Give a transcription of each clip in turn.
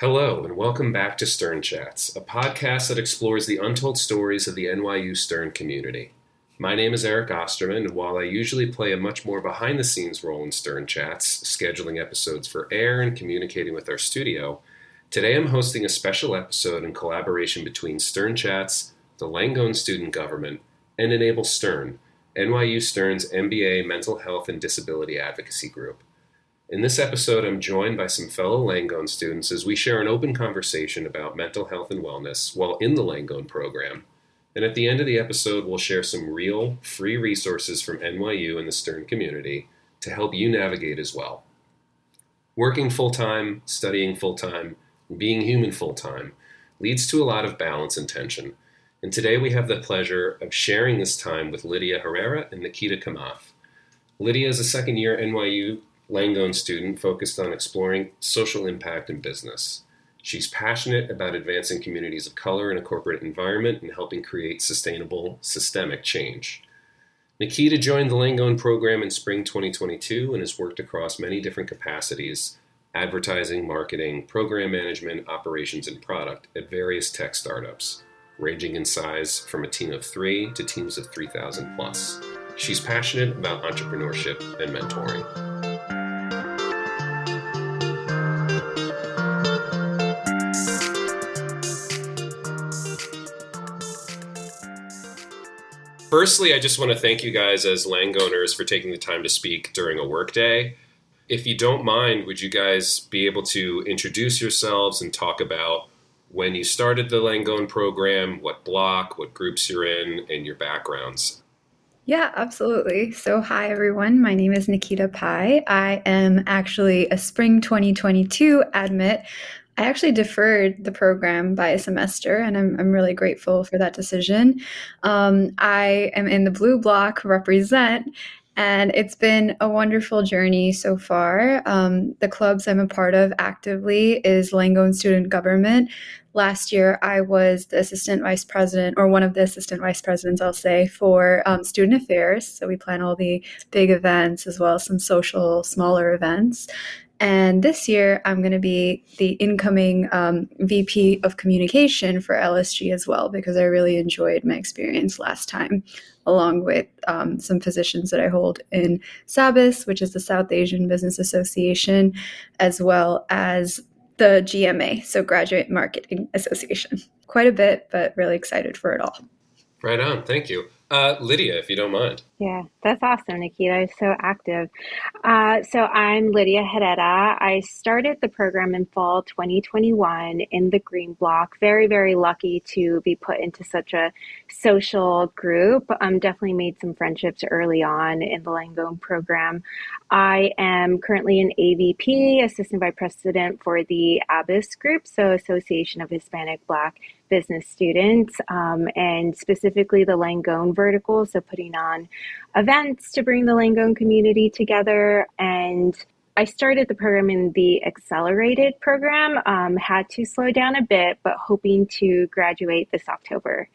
Hello, and welcome back to Stern Chats, a podcast that explores the untold stories of the NYU Stern community. My name is Eric Osterman, and while I usually play a much more behind the scenes role in Stern Chats, scheduling episodes for air and communicating with our studio, today I'm hosting a special episode in collaboration between Stern Chats, the Langone Student Government, and Enable Stern, NYU Stern's MBA Mental Health and Disability Advocacy Group. In this episode, I'm joined by some fellow Langone students as we share an open conversation about mental health and wellness while in the Langone program. And at the end of the episode, we'll share some real, free resources from NYU and the Stern community to help you navigate as well. Working full time, studying full time, being human full time leads to a lot of balance and tension. And today we have the pleasure of sharing this time with Lydia Herrera and Nikhita Kamath. Lydia is a second year NYU Langone student focused on exploring social impact in business. She's passionate about advancing communities of color in a corporate environment and helping create sustainable, systemic change. Nikhita joined the Langone program in spring 2022 and has worked across many different capacities advertising, marketing, program management, operations, and product at various tech startups, ranging in size from a team of three to teams of 3,000 plus. She's passionate about entrepreneurship and mentoring. Firstly, I just want to thank you guys as Langoners for taking the time to speak during a workday. If you don't mind, would you guys be able to introduce yourselves and talk about when you started the Langone program, what block, what groups you're in, and your backgrounds? Yeah, absolutely. So, hi everyone. My name is Nikhita Pai. I am actually a spring 2022 admit I actually deferred the program by a semester, and I'm, I'm really grateful for that decision. Um, I am in the blue block represent, and it's been a wonderful journey so far. Um, the clubs I'm a part of actively is Langone Student Government. Last year, I was the assistant vice president, or one of the assistant vice presidents, I'll say, for um, student affairs. So we plan all the big events as well as some social, smaller events. And this year, I'm going to be the incoming um, VP of communication for LSG as well, because I really enjoyed my experience last time, along with um, some positions that I hold in SABAS, which is the South Asian Business Association, as well as the GMA, so Graduate Marketing Association. Quite a bit, but really excited for it all. Right on. Thank you. Uh, Lydia, if you don't mind. Yeah, that's awesome, Nikhita. So active. Uh, so I'm Lydia Herrera. I started the program in fall 2021 in the Green Block. Very, very lucky to be put into such a social group. Um, definitely made some friendships early on in the Langone program. I am currently an AVP, Assistant Vice President for the ABIS group, so Association of Hispanic Black business students, um, and specifically the Langone vertical. So, putting on events to bring the Langone community together. And I started the program in the accelerated program, um, had to slow down a bit, but hoping to graduate this October.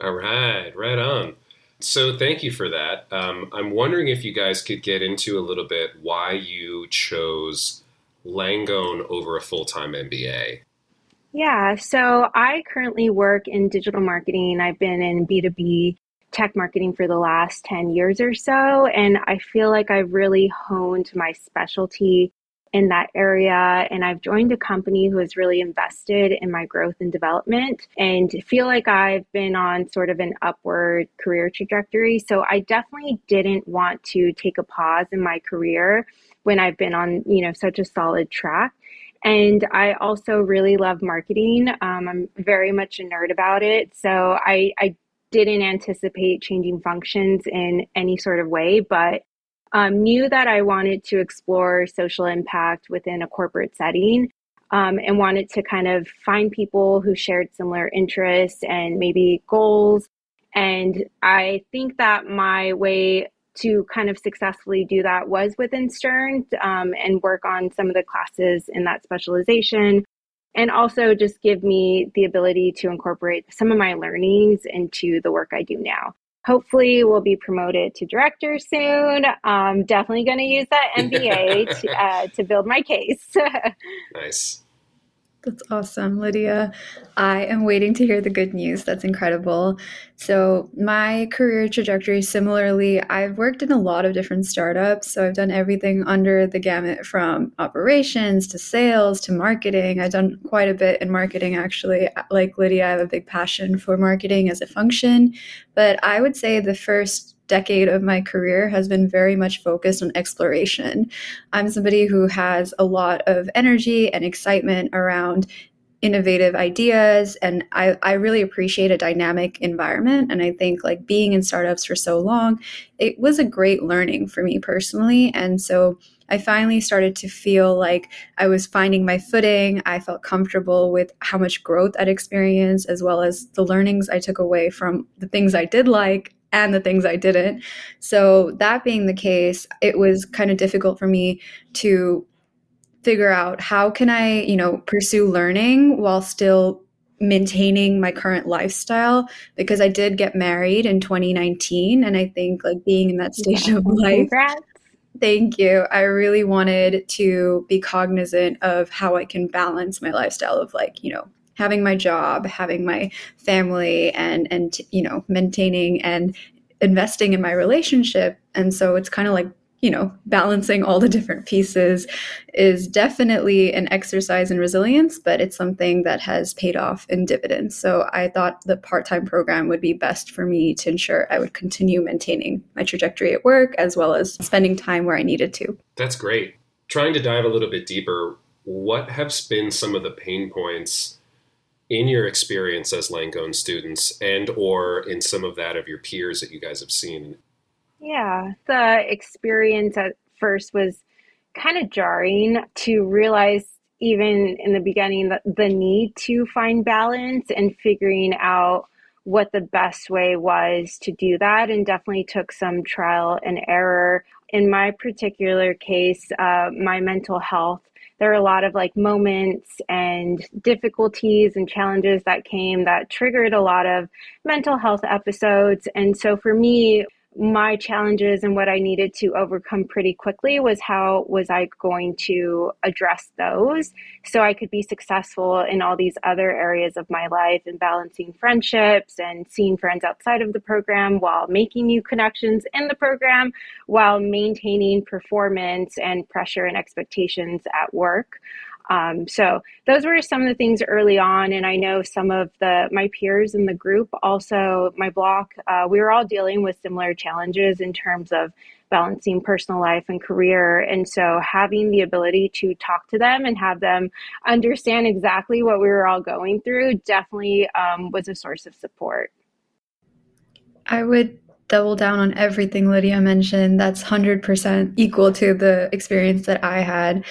All right, right on. So, thank you for that. Um, I'm wondering if you guys could get into a little bit why you chose Langone over a full time MBA. Yeah, so I currently work in digital marketing. I've been in B2B tech marketing for the last 10 years or so, and I feel like I've really honed my specialty in that area and I've joined a company who has really invested in my growth and development and feel like I've been on sort of an upward career trajectory. So I definitely didn't want to take a pause in my career when I've been on, you know, such a solid track. And I also really love marketing. Um, I'm very much a nerd about it. So I, I didn't anticipate changing functions in any sort of way, but um, knew that I wanted to explore social impact within a corporate setting um, and wanted to kind of find people who shared similar interests and maybe goals. And I think that my way to kind of successfully do that was within Stern um, and work on some of the classes in that specialization. And also just give me the ability to incorporate some of my learnings into the work I do now. Hopefully, we'll be promoted to director soon. I'm definitely going to use that MBA to, uh, to build my case. nice. That's awesome, Lydia. I am waiting to hear the good news. That's incredible. So, my career trajectory, similarly, I've worked in a lot of different startups. So, I've done everything under the gamut from operations to sales to marketing. I've done quite a bit in marketing, actually. Like Lydia, I have a big passion for marketing as a function. But I would say the first decade of my career has been very much focused on exploration. I'm somebody who has a lot of energy and excitement around innovative ideas and I, I really appreciate a dynamic environment and i think like being in startups for so long it was a great learning for me personally and so i finally started to feel like i was finding my footing i felt comfortable with how much growth i'd experienced as well as the learnings i took away from the things i did like and the things I didn't. So, that being the case, it was kind of difficult for me to figure out how can I, you know, pursue learning while still maintaining my current lifestyle because I did get married in 2019 and I think like being in that stage yeah. of life Congrats. Thank you. I really wanted to be cognizant of how I can balance my lifestyle of like, you know, having my job, having my family, and and you know maintaining and investing in my relationship. And so it's kind of like you know balancing all the different pieces is definitely an exercise in resilience but it's something that has paid off in dividends. So i thought the part-time program would be best for me to ensure i would continue maintaining my trajectory at work as well as spending time where i needed to. That's great. Trying to dive a little bit deeper what have been some of the pain points in your experience as Langone students and or in some of that of your peers that you guys have seen? Yeah, the experience at first was kind of jarring to realize even in the beginning that the need to find balance and figuring out what the best way was to do that and definitely took some trial and error in my particular case uh, my mental health there are a lot of like moments and difficulties and challenges that came that triggered a lot of mental health episodes. And so for me, my challenges and what I needed to overcome pretty quickly was how was I going to address those so I could be successful in all these other areas of my life and balancing friendships and seeing friends outside of the program while making new connections in the program while maintaining performance and pressure and expectations at work. Um, so those were some of the things early on, and I know some of the my peers in the group, also my block, uh, we were all dealing with similar challenges in terms of balancing personal life and career. And so having the ability to talk to them and have them understand exactly what we were all going through definitely um, was a source of support. I would double down on everything Lydia mentioned. That's 100% equal to the experience that I had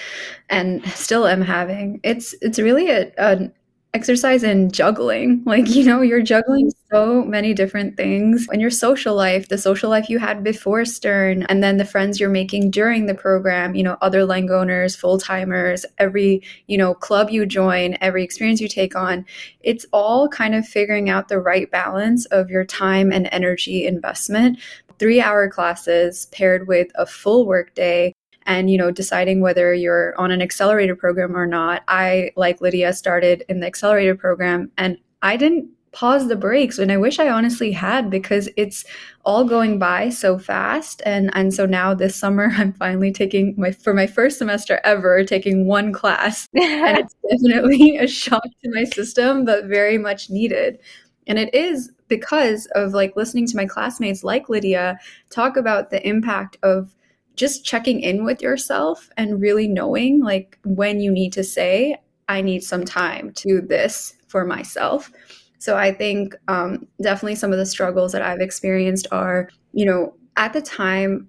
and still am having. It's it's really a, an exercise in juggling. Like, you know, you're juggling mm-hmm. so many different things in your social life, the social life you had before Stern, and then the friends you're making during the program, you know, other Langoners, full timers, every, you know, club you join, every experience you take on. It's all kind of figuring out the right balance of your time and energy investment. Three hour classes paired with a full workday and you know deciding whether you're on an accelerator program or not i like lydia started in the accelerator program and i didn't pause the brakes and i wish i honestly had because it's all going by so fast and and so now this summer i'm finally taking my for my first semester ever taking one class and it's definitely a shock to my system but very much needed. And it is because of like listening to my classmates like lydia talk about the impact of just checking in with yourself and really knowing like when you need to say, I need some time to do this for myself. So I think um, definitely some of the struggles that I've experienced are, you know, at the time,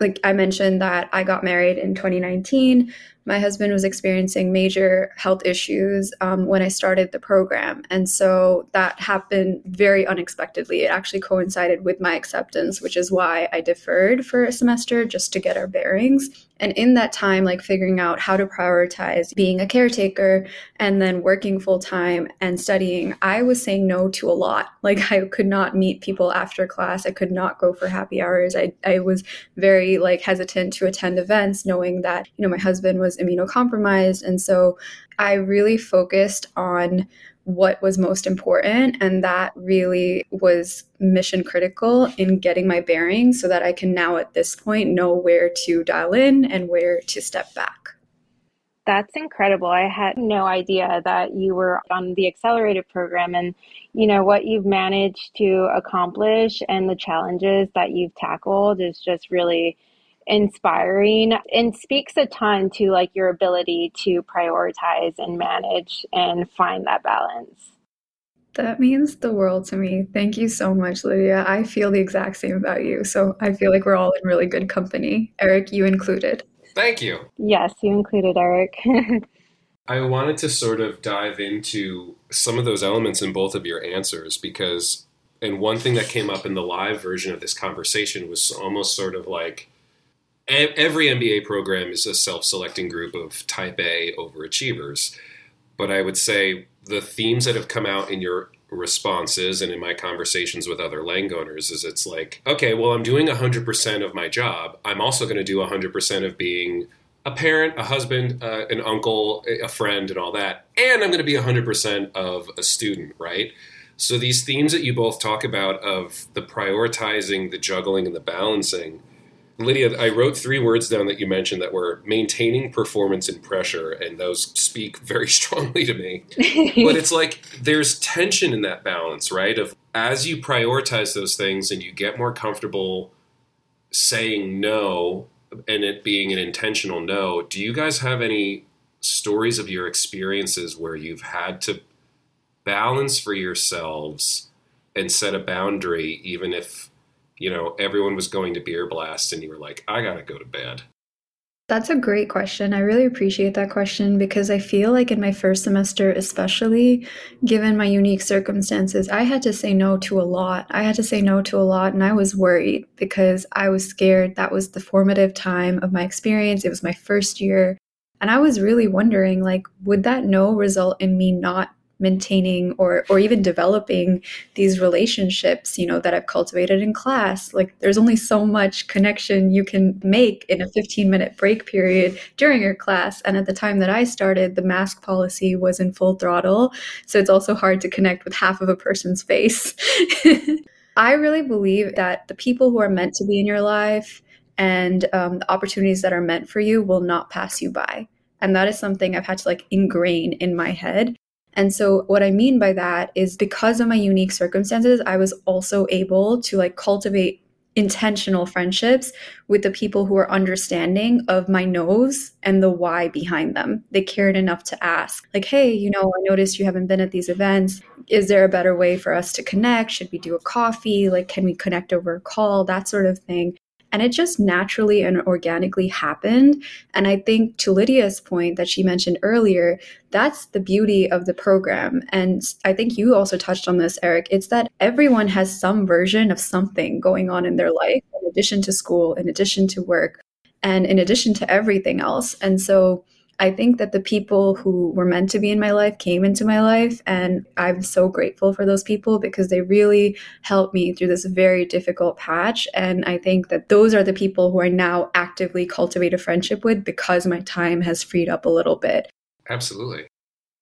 like I mentioned that I got married in 2019 my husband was experiencing major health issues um, when I started the program. And so that happened very unexpectedly. It actually coincided with my acceptance, which is why I deferred for a semester just to get our bearings. And in that time, like figuring out how to prioritize being a caretaker and then working full time and studying, I was saying no to a lot. Like I could not meet people after class. I could not go for happy hours. I, I was very like hesitant to attend events knowing that, you know, my husband was was immunocompromised. And so I really focused on what was most important. And that really was mission critical in getting my bearings so that I can now at this point know where to dial in and where to step back. That's incredible. I had no idea that you were on the accelerated program and you know what you've managed to accomplish and the challenges that you've tackled is just really inspiring and speaks a ton to like your ability to prioritize and manage and find that balance. That means the world to me. Thank you so much, Lydia. I feel the exact same about you. So I feel like we're all in really good company. Eric, you included. Thank you. Yes, you included Eric. I wanted to sort of dive into some of those elements in both of your answers because, and one thing that came up in the live version of this conversation was almost sort of like every MBA program is a self selecting group of type A overachievers. But I would say the themes that have come out in your responses and in my conversations with other Langoners is it's like, okay, well, I'm doing 100% of my job. I'm also going to do 100% of being a parent, a husband, uh, an uncle, a friend, and all that. And I'm going to be 100% of a student, right? So these themes that you both talk about of the prioritizing, the juggling, and the balancing Lydia, I wrote three words down that you mentioned that were maintaining performance and pressure, and those speak very strongly to me. but it's like there's tension in that balance, right? Of as you prioritize those things and you get more comfortable saying no and it being an intentional no, do you guys have any stories of your experiences where you've had to balance for yourselves and set a boundary, even if you know, everyone was going to beer blast and you were like, I got to go to bed? That's a great question. I really appreciate that question because I feel like in my first semester, especially given my unique circumstances, I had to say no to a lot. I had to say no to a lot, and I was worried because I was scared. That was the formative time of my experience. It was my first year. And I was really wondering, like, would that no result in me not maintaining or or even developing these relationships you know that I've cultivated in class like there's only so much connection you can make in a 15 minute break period during your class. And at the time that I started the mask policy was in full throttle. So it's also hard to connect with half of a person's face. I really believe that the people who are meant to be in your life and um, the opportunities that are meant for you will not pass you by. And that is something I've had to like ingrain in my head and so what I mean by that is because of my unique circumstances, I was also able to like cultivate intentional friendships with the people who are understanding of my no's and the why behind them. They cared enough to ask, like, hey, you know, I noticed you haven't been at these events. Is there a better way for us to connect? Should we do a coffee? Like, can we connect over a call? That sort of thing. And it just naturally and organically happened. And I think to Lydia's point that she mentioned earlier, that's the beauty of the program. And I think you also touched on this, Eric. It's that everyone has some version of something going on in their life, in addition to school, in addition to work, and in addition to everything else. And so I think that the people who were meant to be in my life came into my life. And I'm so grateful for those people because they really helped me through this very difficult patch. And I think that those are the people who I now actively cultivate a friendship with because my time has freed up a little bit. Absolutely.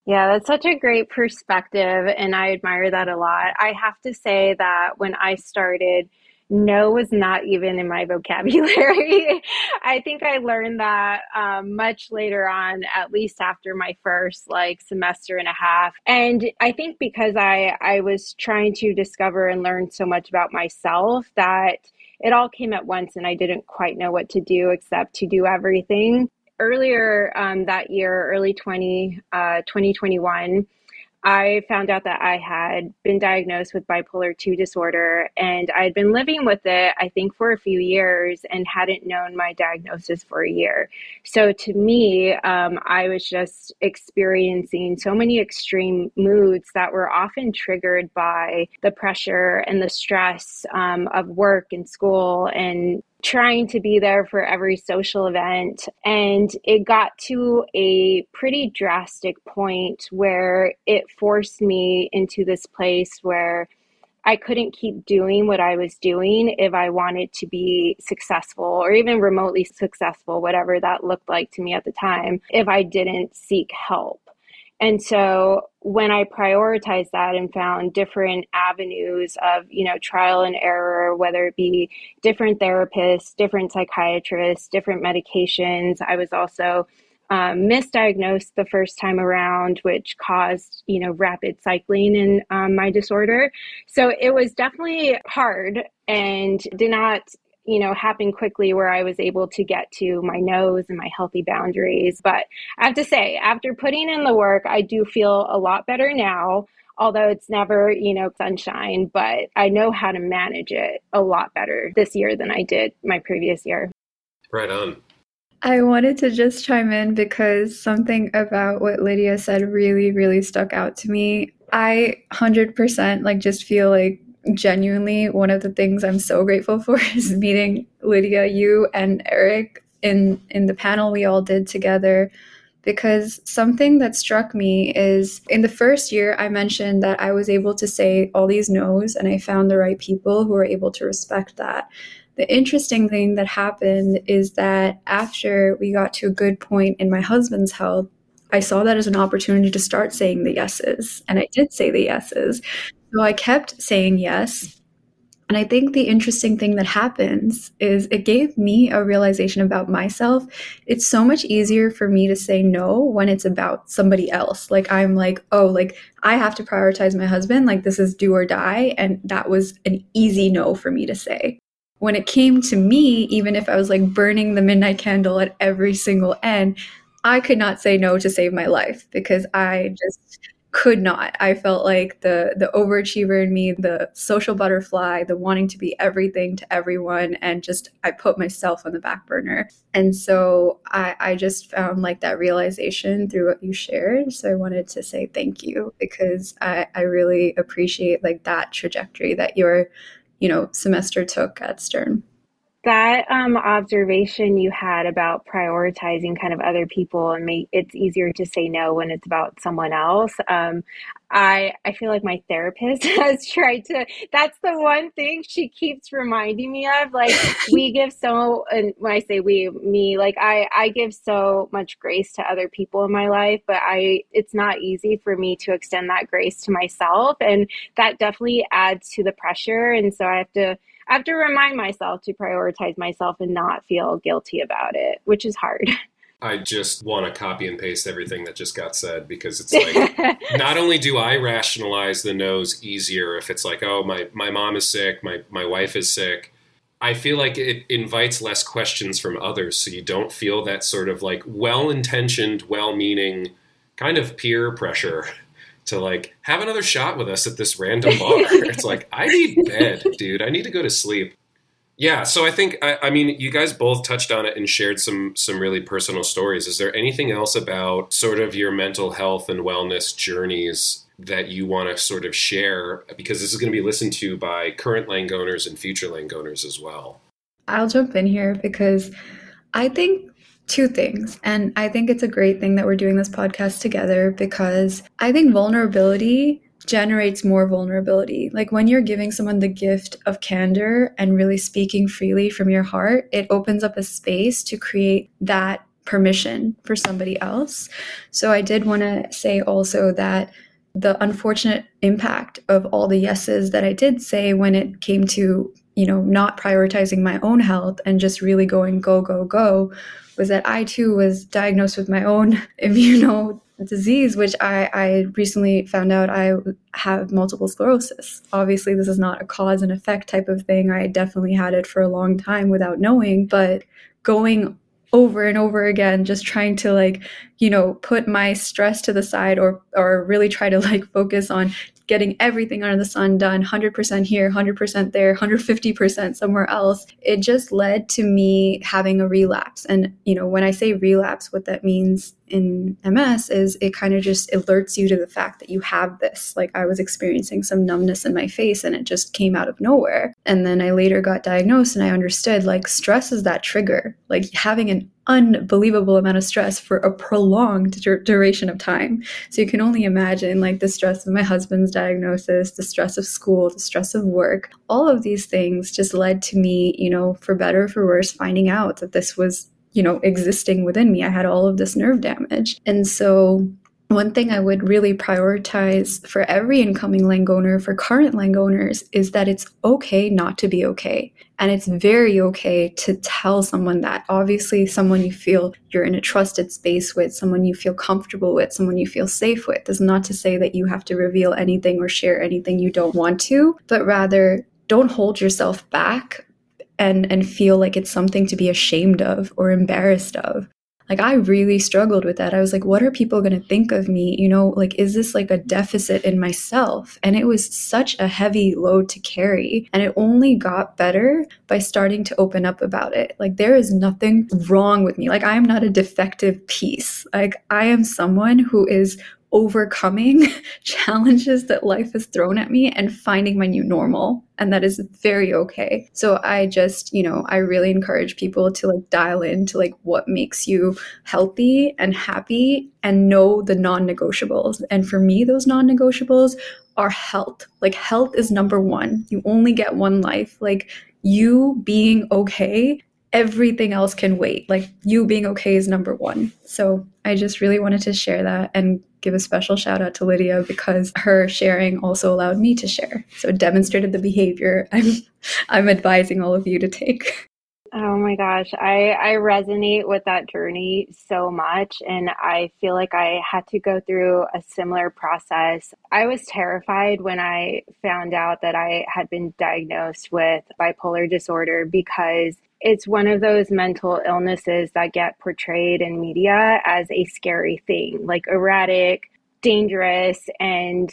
Yeah, that's such a great perspective. And I admire that a lot. I have to say that when I started, no was not even in my vocabulary. I think I learned that um, much later on, at least after my first like semester and a half. And I think because I I was trying to discover and learn so much about myself that it all came at once, and I didn't quite know what to do except to do everything. Earlier um, that year, early 20, uh, 2021, I found out that I had been diagnosed with bipolar 2 disorder and I had been living with it, I think, for a few years and hadn't known my diagnosis for a year. So to me, um, I was just experiencing so many extreme moods that were often triggered by the pressure and the stress um, of work and school and trying to be there for every social event. And it got to a pretty drastic point where it forced me into this place where I couldn't keep doing what I was doing if I wanted to be successful or even remotely successful, whatever that looked like to me at the time, if I didn't seek help. And so when I prioritized that and found different avenues of, you know, trial and error, whether it be different therapists, different psychiatrists, different medications, I was also um, misdiagnosed the first time around, which caused, you know, rapid cycling in um, my disorder. So it was definitely hard and did not you know, happen quickly where I was able to get to my nose and my healthy boundaries. But I have to say, after putting in the work, I do feel a lot better now. Although it's never, you know, sunshine, but I know how to manage it a lot better this year than I did my previous year. Right on. I wanted to just chime in because something about what Lydia said really, really stuck out to me. I 100% like just feel like genuinely one of the things I'm so grateful for is meeting Lydia, you and Eric in in the panel we all did together because something that struck me is in the first year I mentioned that I was able to say all these no's and I found the right people who were able to respect that. The interesting thing that happened is that after we got to a good point in my husband's health, I saw that as an opportunity to start saying the yeses. And I did say the yeses. So I kept saying yes. And I think the interesting thing that happens is it gave me a realization about myself. It's so much easier for me to say no when it's about somebody else. Like, I'm like, oh, like, I have to prioritize my husband. Like, this is do or die. And that was an easy no for me to say. When it came to me, even if I was like burning the midnight candle at every single end, I could not say no to save my life because I just could not. I felt like the the overachiever in me, the social butterfly, the wanting to be everything to everyone, and just I put myself on the back burner. And so I, I just found like that realization through what you shared. So I wanted to say thank you because I, I really appreciate like that trajectory that your, you know, semester took at Stern that um, observation you had about prioritizing kind of other people and make it's easier to say no when it's about someone else um, i i feel like my therapist has tried to that's the one thing she keeps reminding me of like we give so and when i say we me like i i give so much grace to other people in my life but i it's not easy for me to extend that grace to myself and that definitely adds to the pressure and so i have to I have to remind myself to prioritize myself and not feel guilty about it, which is hard. I just want to copy and paste everything that just got said because it's like not only do I rationalize the no's easier if it's like, oh, my, my mom is sick, my, my wife is sick. I feel like it invites less questions from others. So you don't feel that sort of like well intentioned, well meaning kind of peer pressure to like have another shot with us at this random bar. it's like I need bed, dude. I need to go to sleep. Yeah, so I think I, I, mean you guys both touched on it and shared some some really personal stories. Is there anything else about sort of your mental health and wellness journeys that you want to sort of share? Because this is going to be listened to by current Langoners and future Langoners as well. I'll jump in here because I think two things. And I think it's a great thing that we're doing this podcast together because I think vulnerability generates more vulnerability. Like when you're giving someone the gift of candor and really speaking freely from your heart, it opens up a space to create that permission for somebody else. So I did want to say also that the unfortunate impact of all the yeses that I did say when it came to, you know, not prioritizing my own health and just really going go, go, go was that I too was diagnosed with my own immuno disease, which I, I recently found out I have multiple sclerosis. Obviously, this is not a cause and effect type of thing. I definitely had it for a long time without knowing, but going over and over again just trying to like you know put my stress to the side or or really try to like focus on getting everything under the sun done 100% here 100% there 150% somewhere else it just led to me having a relapse. And you know when i say relapse what that means in MS is it kind of just alerts you to the fact that you have this. Like I was experiencing some numbness in my face and it just came out of nowhere. And then I later got diagnosed and I understood like stress is that trigger. Like having an unbelievable amount of stress for a prolonged dur- duration of time. So you can only imagine like the stress of my husband's diagnosis, the stress of school, the stress of work. All of these things just led to me, you know, for better or for worse, finding out that this was you know, existing within me. I had all of this nerve damage. And so one thing I would really prioritize for every incoming Langone, for current Langoners, is that it's okay not to be okay. And it's very okay to tell someone that. Obviously, someone you feel you're in a trusted space with, someone you feel comfortable with, someone you feel safe with. Is not to say that you have to reveal anything or share anything you don't want to, but rather don't hold yourself back and and feel like it's something to be ashamed of or embarrassed of. Like i really struggled with that. I was like what are people going to think of me? You know like is this like a deficit in myself? And it was such a heavy load to carry and it only got better by starting to open up about it. Like there is nothing wrong with me. Like i am not a defective piece. Like i am someone who is overcoming challenges that life has thrown at me and finding my new normal and that is very okay. So i just you know i really encourage people to like dial into like what makes you healthy and happy and know the non-negotiables. And for me those non-negotiables are health. Like health is number one. You only get one life. Like you being okay everything else can wait. Like you being okay is number one. So I just really wanted to share that and give a special shout out to Lydia because her sharing also allowed me to share. So it demonstrated the behavior I'm I'm advising all of you to take. Oh my gosh, I I resonate with that journey so much and I feel like I had to go through a similar process. I was terrified when I found out that I had been diagnosed with bipolar disorder because it's one of those mental illnesses that get portrayed in media as a scary thing, like erratic, dangerous, and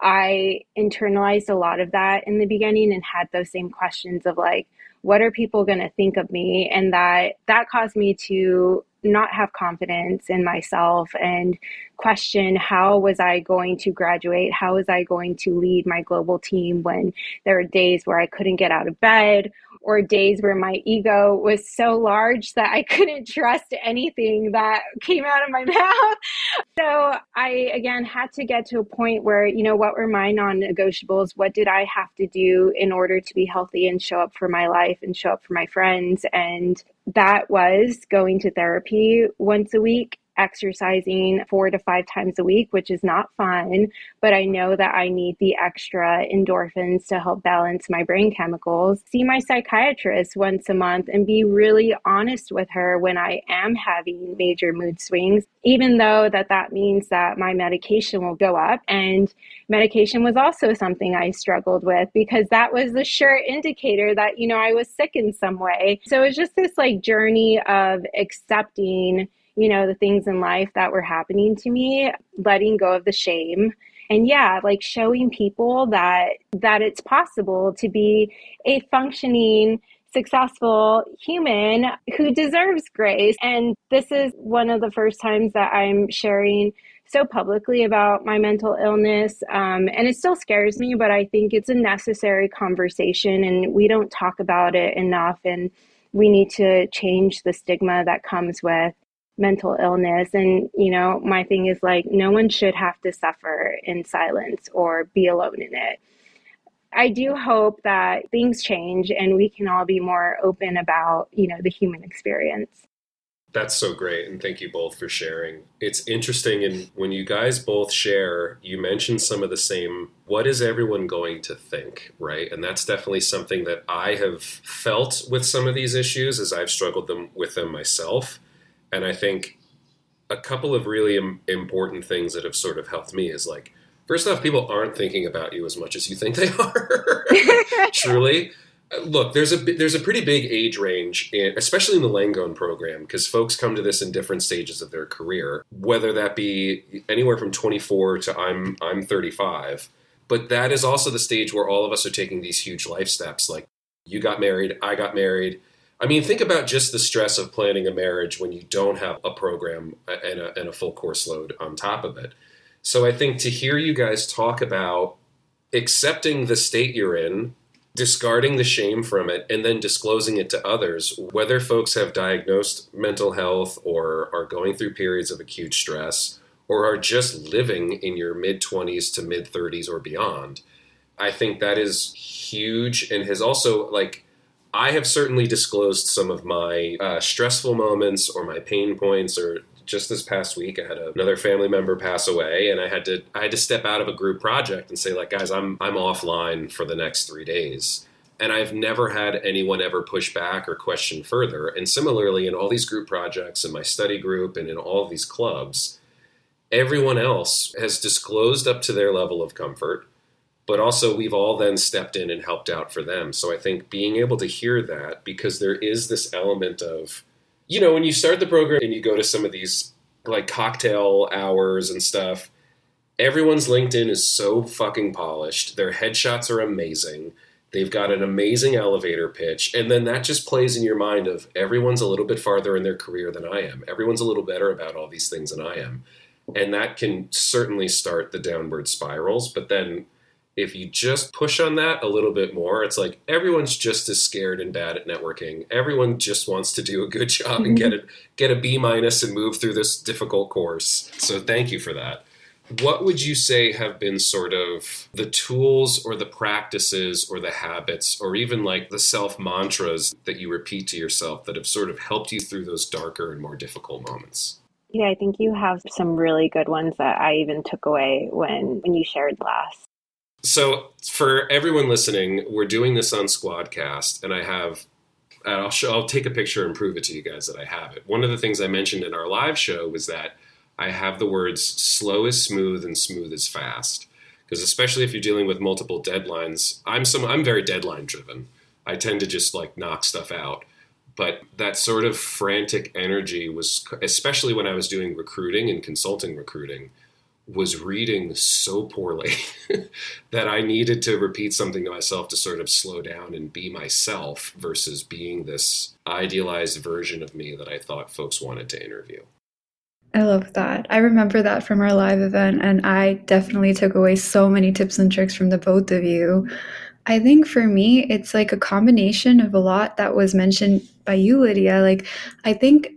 I internalized a lot of that in the beginning and had those same questions of like, what are people going to think of me? And that that caused me to not have confidence in myself and question how was I going to graduate? How was I going to lead my global team when there were days where I couldn't get out of bed or days where my ego was so large that I couldn't trust anything that came out of my mouth. So I, again, had to get to a point where, you know, what were my non negotiables? What did I have to do in order to be healthy and show up for my life and show up for my friends? And that was going to therapy once a week exercising four to five times a week, which is not fun, but I know that I need the extra endorphins to help balance my brain chemicals. See my psychiatrist once a month and be really honest with her when I am having major mood swings, even though that that means that my medication will go up. And medication was also something I struggled with because that was the sure indicator that, you know, I was sick in some way. So it's just this like journey of accepting you know, the things in life that were happening to me, letting go of the shame. And yeah, like showing people that that it's possible to be a functioning successful human who deserves grace. And this is one of the first times that I'm sharing so publicly about my mental illness. Um, and it still scares me, but I think it's a necessary conversation and we don't talk about it enough. And we need to change the stigma that comes with mental illness. And you know my thing is like no one should have to suffer in silence or be alone in it. I do hope that things change and we can all be more open about you know the human experience. That's so great and thank you both for sharing. It's interesting and when you guys both share you mentioned some of the same what is everyone going to think right? And that's definitely something that i have felt with some of these issues as i've struggled them with them myself and I think a couple of really Im- important things that have sort of helped me is like, first off, people aren't thinking about you as much as you think they are. Truly. Look, there's a there's a pretty big age range, in, especially in the Langone program, because folks come to this in different stages of their career. Whether that be anywhere from 24 to I'm I'm 35, but that is also the stage where all of us are taking these huge life steps. Like you got married, I got married, I mean, think about just the stress of planning a marriage when you don't have a program and a, and a full course load on top of it. So I think to hear you guys talk about accepting the state you're in, discarding the shame from it, and then disclosing it to others, whether folks have diagnosed mental health or are going through periods of acute stress or are just living in your mid 20s to mid 30s or beyond. I think that is huge and has also like I have certainly disclosed some of my uh, stressful moments or my pain points or just this past week I had another family member pass away and I had to I had to step out of a group project and say like guys I'm I'm offline for the next 3 days. And I've never had anyone ever push back or question further. And similarly in all these group projects in my study group and in all these clubs everyone else has disclosed up to their level of comfort but also we've all then stepped in and helped out for them. So I think being able to hear that because there is this element of, you know, when you start the program and you go to some of these like cocktail hours and stuff, everyone's LinkedIn is so fucking polished. Their headshots are amazing. They've got an amazing elevator pitch. And then that just plays in your mind of everyone's a little bit farther in their career than I am. Everyone's a little better about all these things than I am. And that can certainly start the downward spirals. But then if you just push on that a little bit more, it's like everyone's just as scared and bad at networking. Everyone just wants to do a good job and get mm-hmm. a get a B minus and move through this difficult course. So thank you for that. What would you say have been sort of the tools or the practices or the habits or even like the self mantras that you repeat to yourself that have sort of helped you through those darker and more difficult moments? Yeah, I think you have some really good ones that I even took away when when you shared last. So, for everyone listening, we're doing this on Squadcast, and I have. I'll, show, I'll take a picture and prove it to you guys that I have it. One of the things I mentioned in our live show was that I have the words slow is smooth and smooth is fast. Because especially if you're dealing with multiple deadlines, I'm some I'm very deadline driven. I tend to just like knock stuff out. But that sort of frantic energy was especially when I was doing recruiting and consulting recruiting was reading so poorly that I needed to repeat something to myself to sort of slow down and be myself versus being this idealized version of me that I thought folks wanted to interview. I love that. I remember that from our live event, and I definitely took away so many tips and tricks from the both of you. I think for me, it's like a combination of a lot that was mentioned by you, Lydia. Like, I think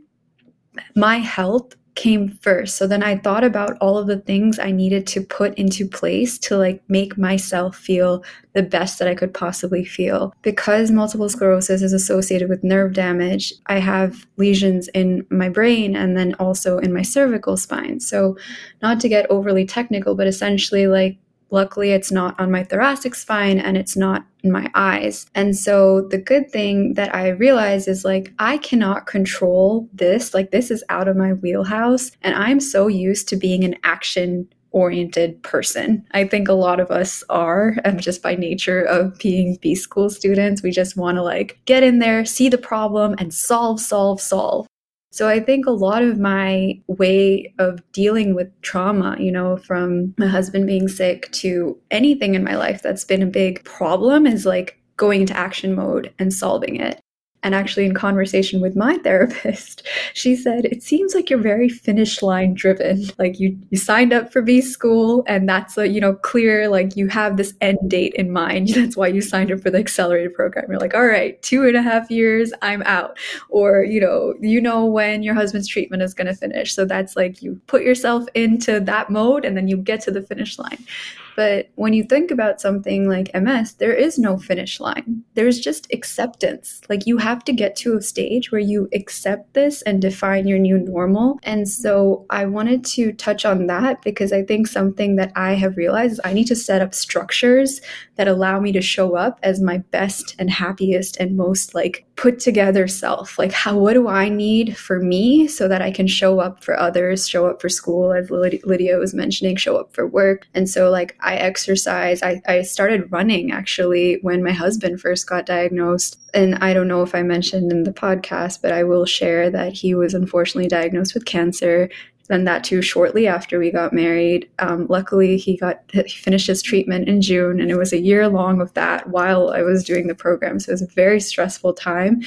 my health came first. So then I thought about all of the things I needed to put into place to like make myself feel the best that I could possibly feel. Because multiple sclerosis is associated with nerve damage, I have lesions in my brain and then also in my cervical spine. So not to get overly technical, but essentially like Luckily, it's not on my thoracic spine and it's not in my eyes. And so the good thing that I realize is like, I cannot control this. Like, this is out of my wheelhouse. And I'm so used to being an action oriented person. I think a lot of us are, and just by nature of being B school students, we just want to like get in there, see the problem, and solve, solve, solve. So I think a lot of my way of dealing with trauma, you know, from my husband being sick to anything in my life that's been a big problem is like going into action mode and solving it. And actually, in conversation with my therapist, she said, It seems like you're very finish line driven. Like you, you signed up for B school, and that's a, you know, clear, like you have this end date in mind. That's why you signed up for the accelerated program. You're like, All right, two and a half years, I'm out. Or, you know, you know when your husband's treatment is going to finish. So that's like you put yourself into that mode and then you get to the finish line. But when you think about something like MS, there is no finish line. There's just acceptance. Like you have to get to a stage where you accept this and define your new normal. And so I wanted to touch on that because I think something that I have realized is I need to set up structures that allow me to show up as my best and happiest and most like put together self. Like how what do I need for me so that I can show up for others, show up for school as Lydia was mentioning, show up for work. And so like I exercise. I, I started running actually when my husband first got diagnosed. And I don't know if I mentioned in the podcast, but I will share that he was unfortunately diagnosed with cancer and that too shortly after we got married. Um, luckily, he got he finished his treatment in June, and it was a year long of that while I was doing the program. So it was a very stressful time.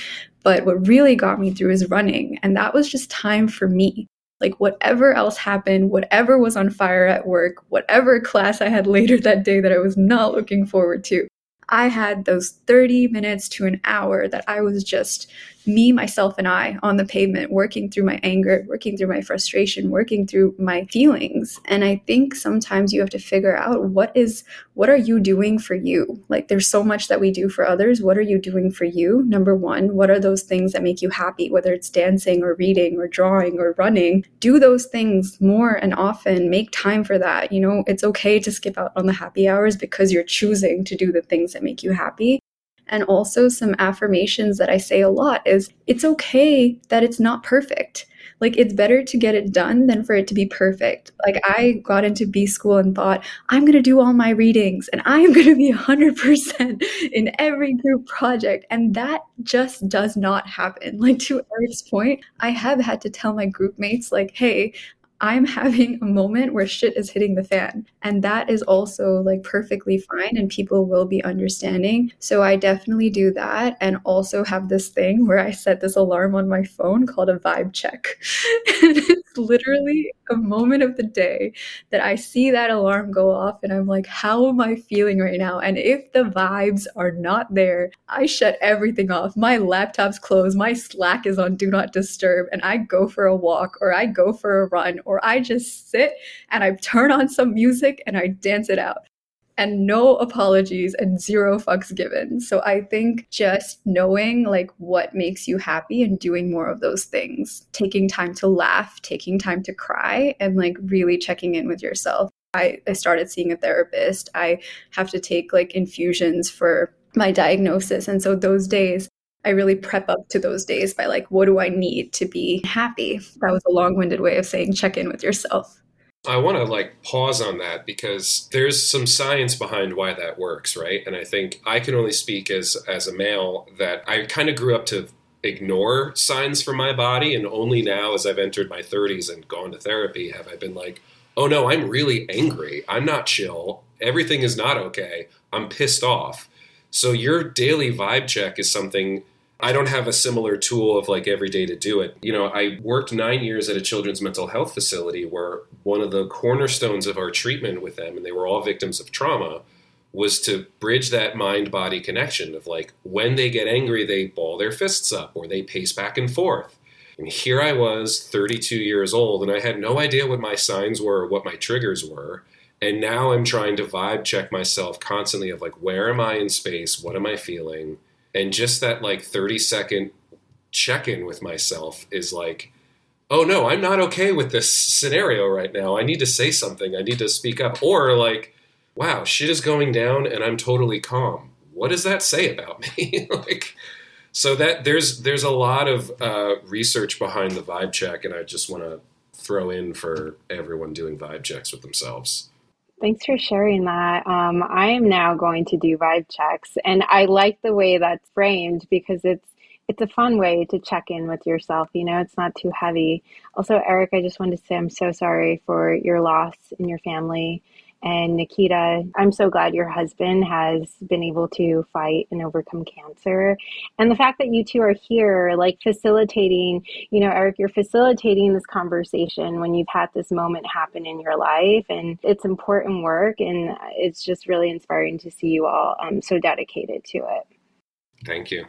But what really got me through is running. And that was just time for me. Like, whatever else happened, whatever was on fire at work, whatever class I had later that day that I was not looking forward to, I had those 30 minutes to an hour that I was just me, myself, and I on the pavement, working through my anger, working through my frustration, working through my feelings. And I think sometimes you have to figure out what is, what are you doing for you? Like there's so much that we do for others. What are you doing for you? Number one, what are those things that make you happy, whether it's dancing or reading or drawing or running? Do those things more and often. Make time for that. You know, it's okay to skip out on the happy hours because you're choosing to do the things that make you happy. And also, some affirmations that I say a lot is it's okay that it's not perfect. Like, it's better to get it done than for it to be perfect. Like, I got into B school and thought, I'm going to do all my readings and I'm going to be 100% in every group project. And that just does not happen. Like, to Eric's point, I have had to tell my group mates, like, hey, I'm having a moment where shit is hitting the fan. And that is also like perfectly fine and people will be understanding. So I definitely do that and also have this thing where I set this alarm on my phone called a vibe check. literally a moment of the day that I see that alarm go off and I'm like, how am I feeling right now? And if the vibes are not there, I shut everything off. My laptop's closed, my Slack is on do not disturb, and I go for a walk or I go for a run or I just sit and I turn on some music and I dance it out and no apologies and zero fucks given. So I think just knowing like what makes you happy and doing more of those things, taking time to laugh, taking time to cry, and like really checking in with yourself. I, I started seeing a therapist. I have to take like infusions for my diagnosis. And so those days, I really prep up to those days by like, what do I need to be happy? That was a long winded way of saying check in with yourself. I want to like pause on that because there's some science behind why that works, right? And I think I can only speak as as a male that I kind of grew up to ignore signs from my body and only now as I've entered my 30s and gone to therapy have I been like, "Oh no, I'm really angry. I'm not chill. Everything is not okay. I'm pissed off." So your daily vibe check is something I don't have a similar tool of like every day to do it. You know, I worked nine years at a children's mental health facility where one of the cornerstones of our treatment with them, and they were all victims of trauma, was to bridge that mind body connection of like when they get angry, they ball their fists up or they pace back and forth. And here I was, 32 years old, and I had no idea what my signs were or what my triggers were. And now I'm trying to vibe check myself constantly of like, where am I in space? What am I feeling? And just that like 30 second check in with myself is like oh no i'm not okay with this scenario right now. I need to say something. I need to speak up. Or like wow shit is going down and i'm totally calm. What does that say about me? Like so that there's there's a lot of uh, research behind the vibe check and i just want to throw in for everyone doing vibe checks with themselves Thanks for sharing that. Um, I am now going to do vibe checks, and I like the way that's framed because it's it's a fun way to check in with yourself. You know, it's not too heavy. Also, Eric, I just wanted to say I'm so sorry for your loss in your family. And Nikhita, I'm so glad your husband has been able to fight and overcome cancer. And the fact that you two are here, like facilitating, you know, Eric, you're facilitating this conversation when you've had this moment happen in your life. And it's important work. And it's just really inspiring to see you all um, so dedicated to it. Thank you.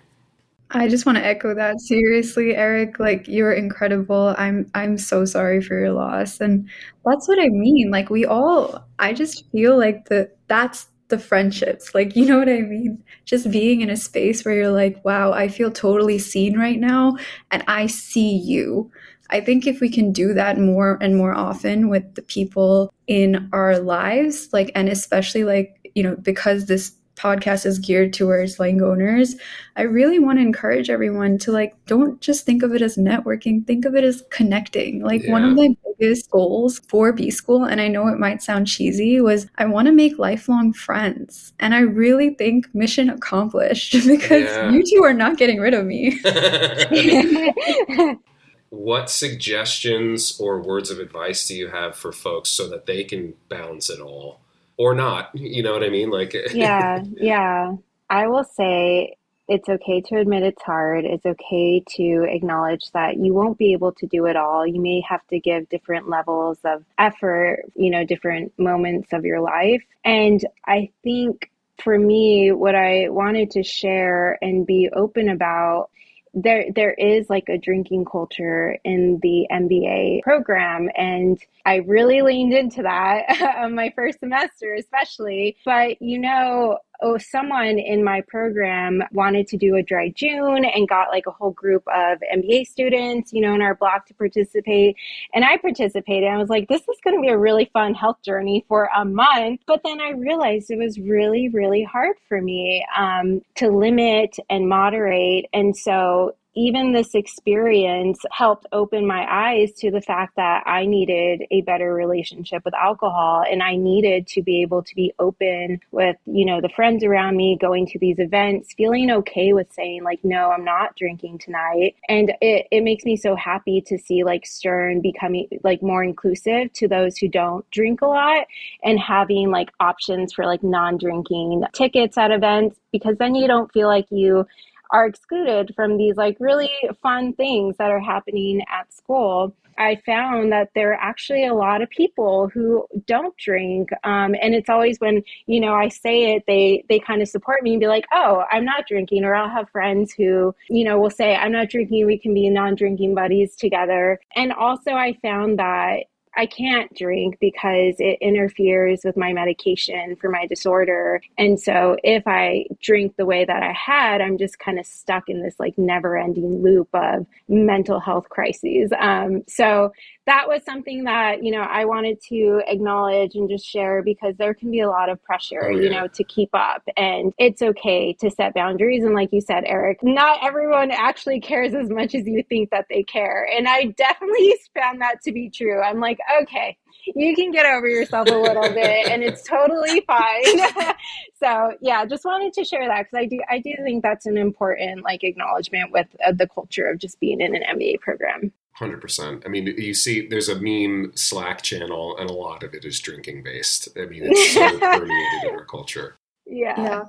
I just want to echo that seriously, Eric. Like you're incredible. I'm I'm so sorry for your loss. And that's what I mean. Like we all I just feel like the that's the friendships. Like you know what I mean? Just being in a space where you're like, wow, I feel totally seen right now and I see you. I think if we can do that more and more often with the people in our lives, like and especially like, you know, because this podcast is geared towards Langoners i really want to encourage everyone to like don't just think of it as networking think of it as connecting like yeah. one of my biggest goals for b school and i know it might sound cheesy was i want to make lifelong friends and i really think mission accomplished because yeah. you two are not getting rid of me what suggestions or words of advice do you have for folks so that they can balance it all or not. You know what I mean? Like, yeah, yeah. I will say it's okay to admit it's hard. It's okay to acknowledge that you won't be able to do it all. You may have to give different levels of effort, you know, different moments of your life. And I think for me, what I wanted to share and be open about there there is like a drinking culture in the MBA program and I really leaned into that on uh, my first semester especially. But you know oh, someone in my program wanted to do a dry June and got like a whole group of MBA students, you know, in our block to participate. And I participated. I was like, this is going to be a really fun health journey for a month. But then I realized it was really, really hard for me um, to limit and moderate. And so even this experience helped open my eyes to the fact that I needed a better relationship with alcohol and I needed to be able to be open with, you know, the friends around me going to these events, feeling okay with saying like, no, I'm not drinking tonight. And it, it makes me so happy to see like Stern becoming like more inclusive to those who don't drink a lot and having like options for like non-drinking tickets at events because then you don't feel like you are excluded from these like really fun things that are happening at school. I found that there are actually a lot of people who don't drink, um, and it's always when you know I say it, they they kind of support me and be like, "Oh, I'm not drinking," or I'll have friends who you know will say, "I'm not drinking." We can be non-drinking buddies together. And also, I found that I can't drink because it interferes with my medication for my disorder. And so if I drink the way that I had, I'm just kind of stuck in this like never ending loop of mental health crises. Um, so that was something that you know I wanted to acknowledge and just share because there can be a lot of pressure, oh, yeah. you know, to keep up, and it's okay to set boundaries. And like you said, Eric, not everyone actually cares as much as you think that they care, and I definitely found that to be true. I'm like, okay, you can get over yourself a little bit and it's totally fine so yeah just wanted to share that because i do i do think that's an important like acknowledgement with uh, the culture of just being in an mba program Hundred percent. I mean, you see, there's a meme Slack channel, and a lot of it is drinking based. I mean, it's so permeated in our culture. Yeah. yeah.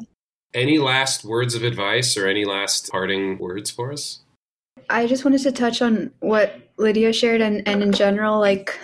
Any last words of advice or any last parting words for us? I just wanted to touch on what Lydia shared and, and in general, like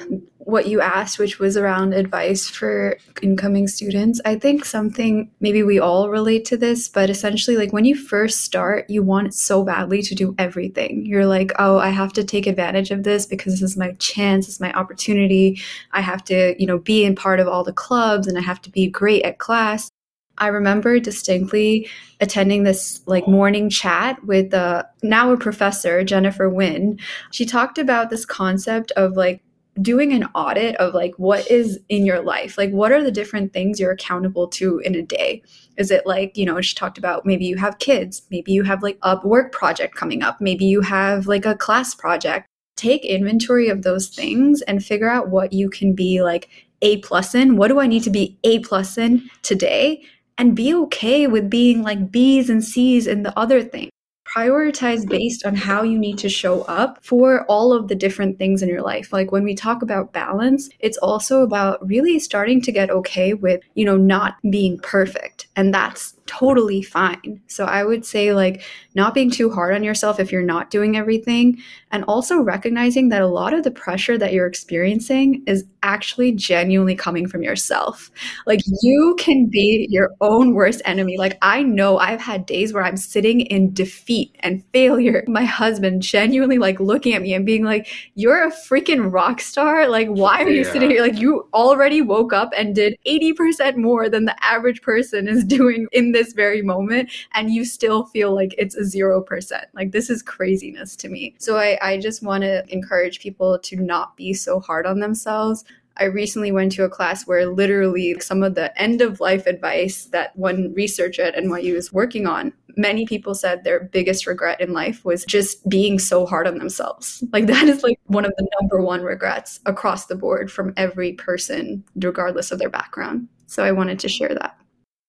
what you asked, which was around advice for incoming students. I think something maybe we all relate to this, but essentially, like when you first start, you want so badly to do everything. You're like, oh, I have to take advantage of this because this is my chance, it's my opportunity. I have to, you know, be in part of all the clubs and I have to be great at class. I remember distinctly attending this like morning chat with uh, now a professor, Jennifer Wynn. She talked about this concept of like doing an audit of like what is in your life? Like what are the different things you're accountable to in a day? Is it like you know she talked about maybe you have kids maybe you have like a work project coming up maybe you have like a class project. Take inventory of those things and figure out what you can be like a plus in. What do i need to be a plus in today? And be okay with being like b's and c's in the other things prioritize based on how you need to show up for all of the different things in your life. Like when we talk about balance, it's also about really starting to get okay with, you know, not being perfect. And that's totally fine. So I would say, like, not being too hard on yourself if you're not doing everything, and also recognizing that a lot of the pressure that you're experiencing is actually genuinely coming from yourself. Like, you can be your own worst enemy. Like, I know I've had days where I'm sitting in defeat and failure. My husband genuinely, like, looking at me and being like, You're a freaking rock star. Like, why are you yeah. sitting here? Like, you already woke up and did 80% more than the average person is doing in this very moment and you still feel like it's a 0%. Like this is craziness to me. So I, I just want to encourage people to not be so hard on themselves. I recently went to a class where literally some of the end of life advice that one researcher at NYU is working on, many people said their biggest regret in life was just being so hard on themselves. Like that is like one of the number one regrets across the board from every person, regardless of their background. So I wanted to share that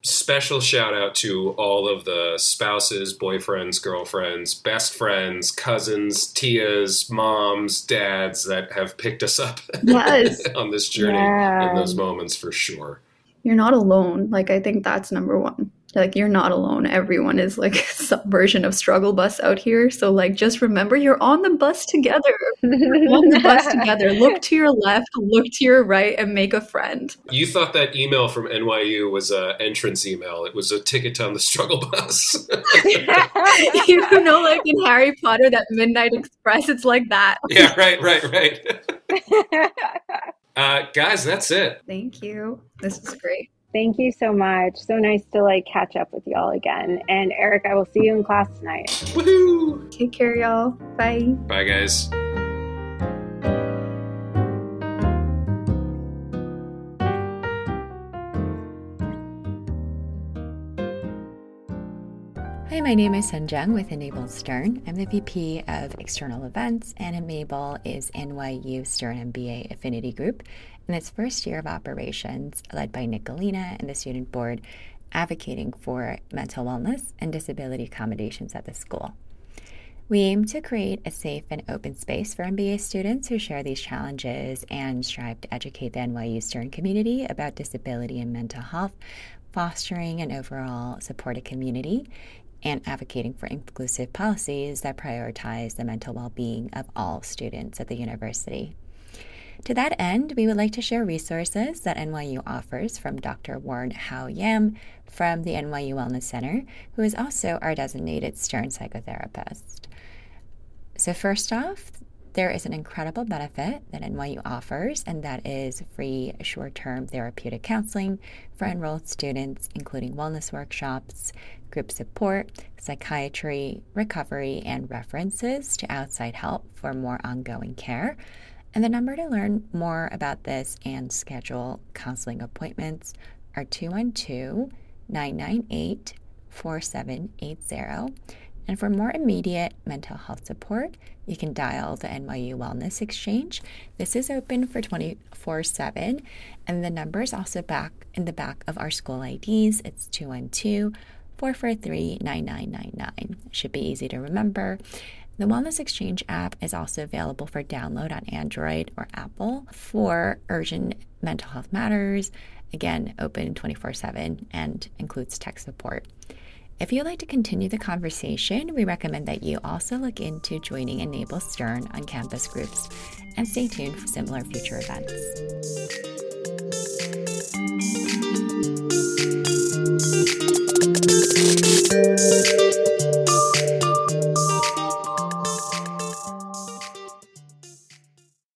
special shout out to all of the spouses, boyfriends, girlfriends, best friends, cousins, tias, moms, dads that have picked us up yes. on this journey yeah. in those moments for sure. You're not alone. Like, I think that's number one. Like you're not alone. Everyone is like some version of struggle bus out here. So like just remember you're on the bus together. On the bus together. Look to your left look to your right and make a friend. You thought that email from nyu was a entrance email. It was a ticket on the struggle bus. You know like in harry potter that midnight express it's like that. Yeah right right right. Uh, guys that's it. Thank you. This is great Thank you so much. So nice to like catch up with y'all again. And Eric, I will see you in class tonight. Woohoo! Take care, y'all. Bye. Bye, guys. Hi, my name is SunJeong with Enable Stern. I'm the VP of External Events, and Enable is NYU Stern MBA Affinity Group in its first year of operations, led by Nick Galina and the student board, advocating for mental wellness and disability accommodations at the school. We aim to create a safe and open space for MBA students who share these challenges and strive to educate the NYU Stern community about disability and mental health, fostering an overall supportive community, and advocating for inclusive policies that prioritize the mental well being of all students at the university. To that end, we would like to share resources that NYU offers from Dr. Warren Hao Yam from the NYU Wellness Center, who is also our designated Stern psychotherapist. So, first off, there is an incredible benefit that NYU offers, and that is free short term therapeutic counseling for enrolled students, including wellness workshops, group support, psychiatry, recovery, and references to outside help for more ongoing care. And the number to learn more about this and schedule counseling appointments are 212 998 4780. And for more immediate mental health support, you can dial the NYU Wellness Exchange. This is open for 24 7, and the number is also back in the back of our school IDs. It's 212 443 9999. Should be easy to remember. The Wellness Exchange app is also available for download on Android or Apple for urgent mental health matters. Again, open 24 7 and includes tech support. If you'd like to continue the conversation, we recommend that you also look into joining Enable Stern on campus groups and stay tuned for similar future events.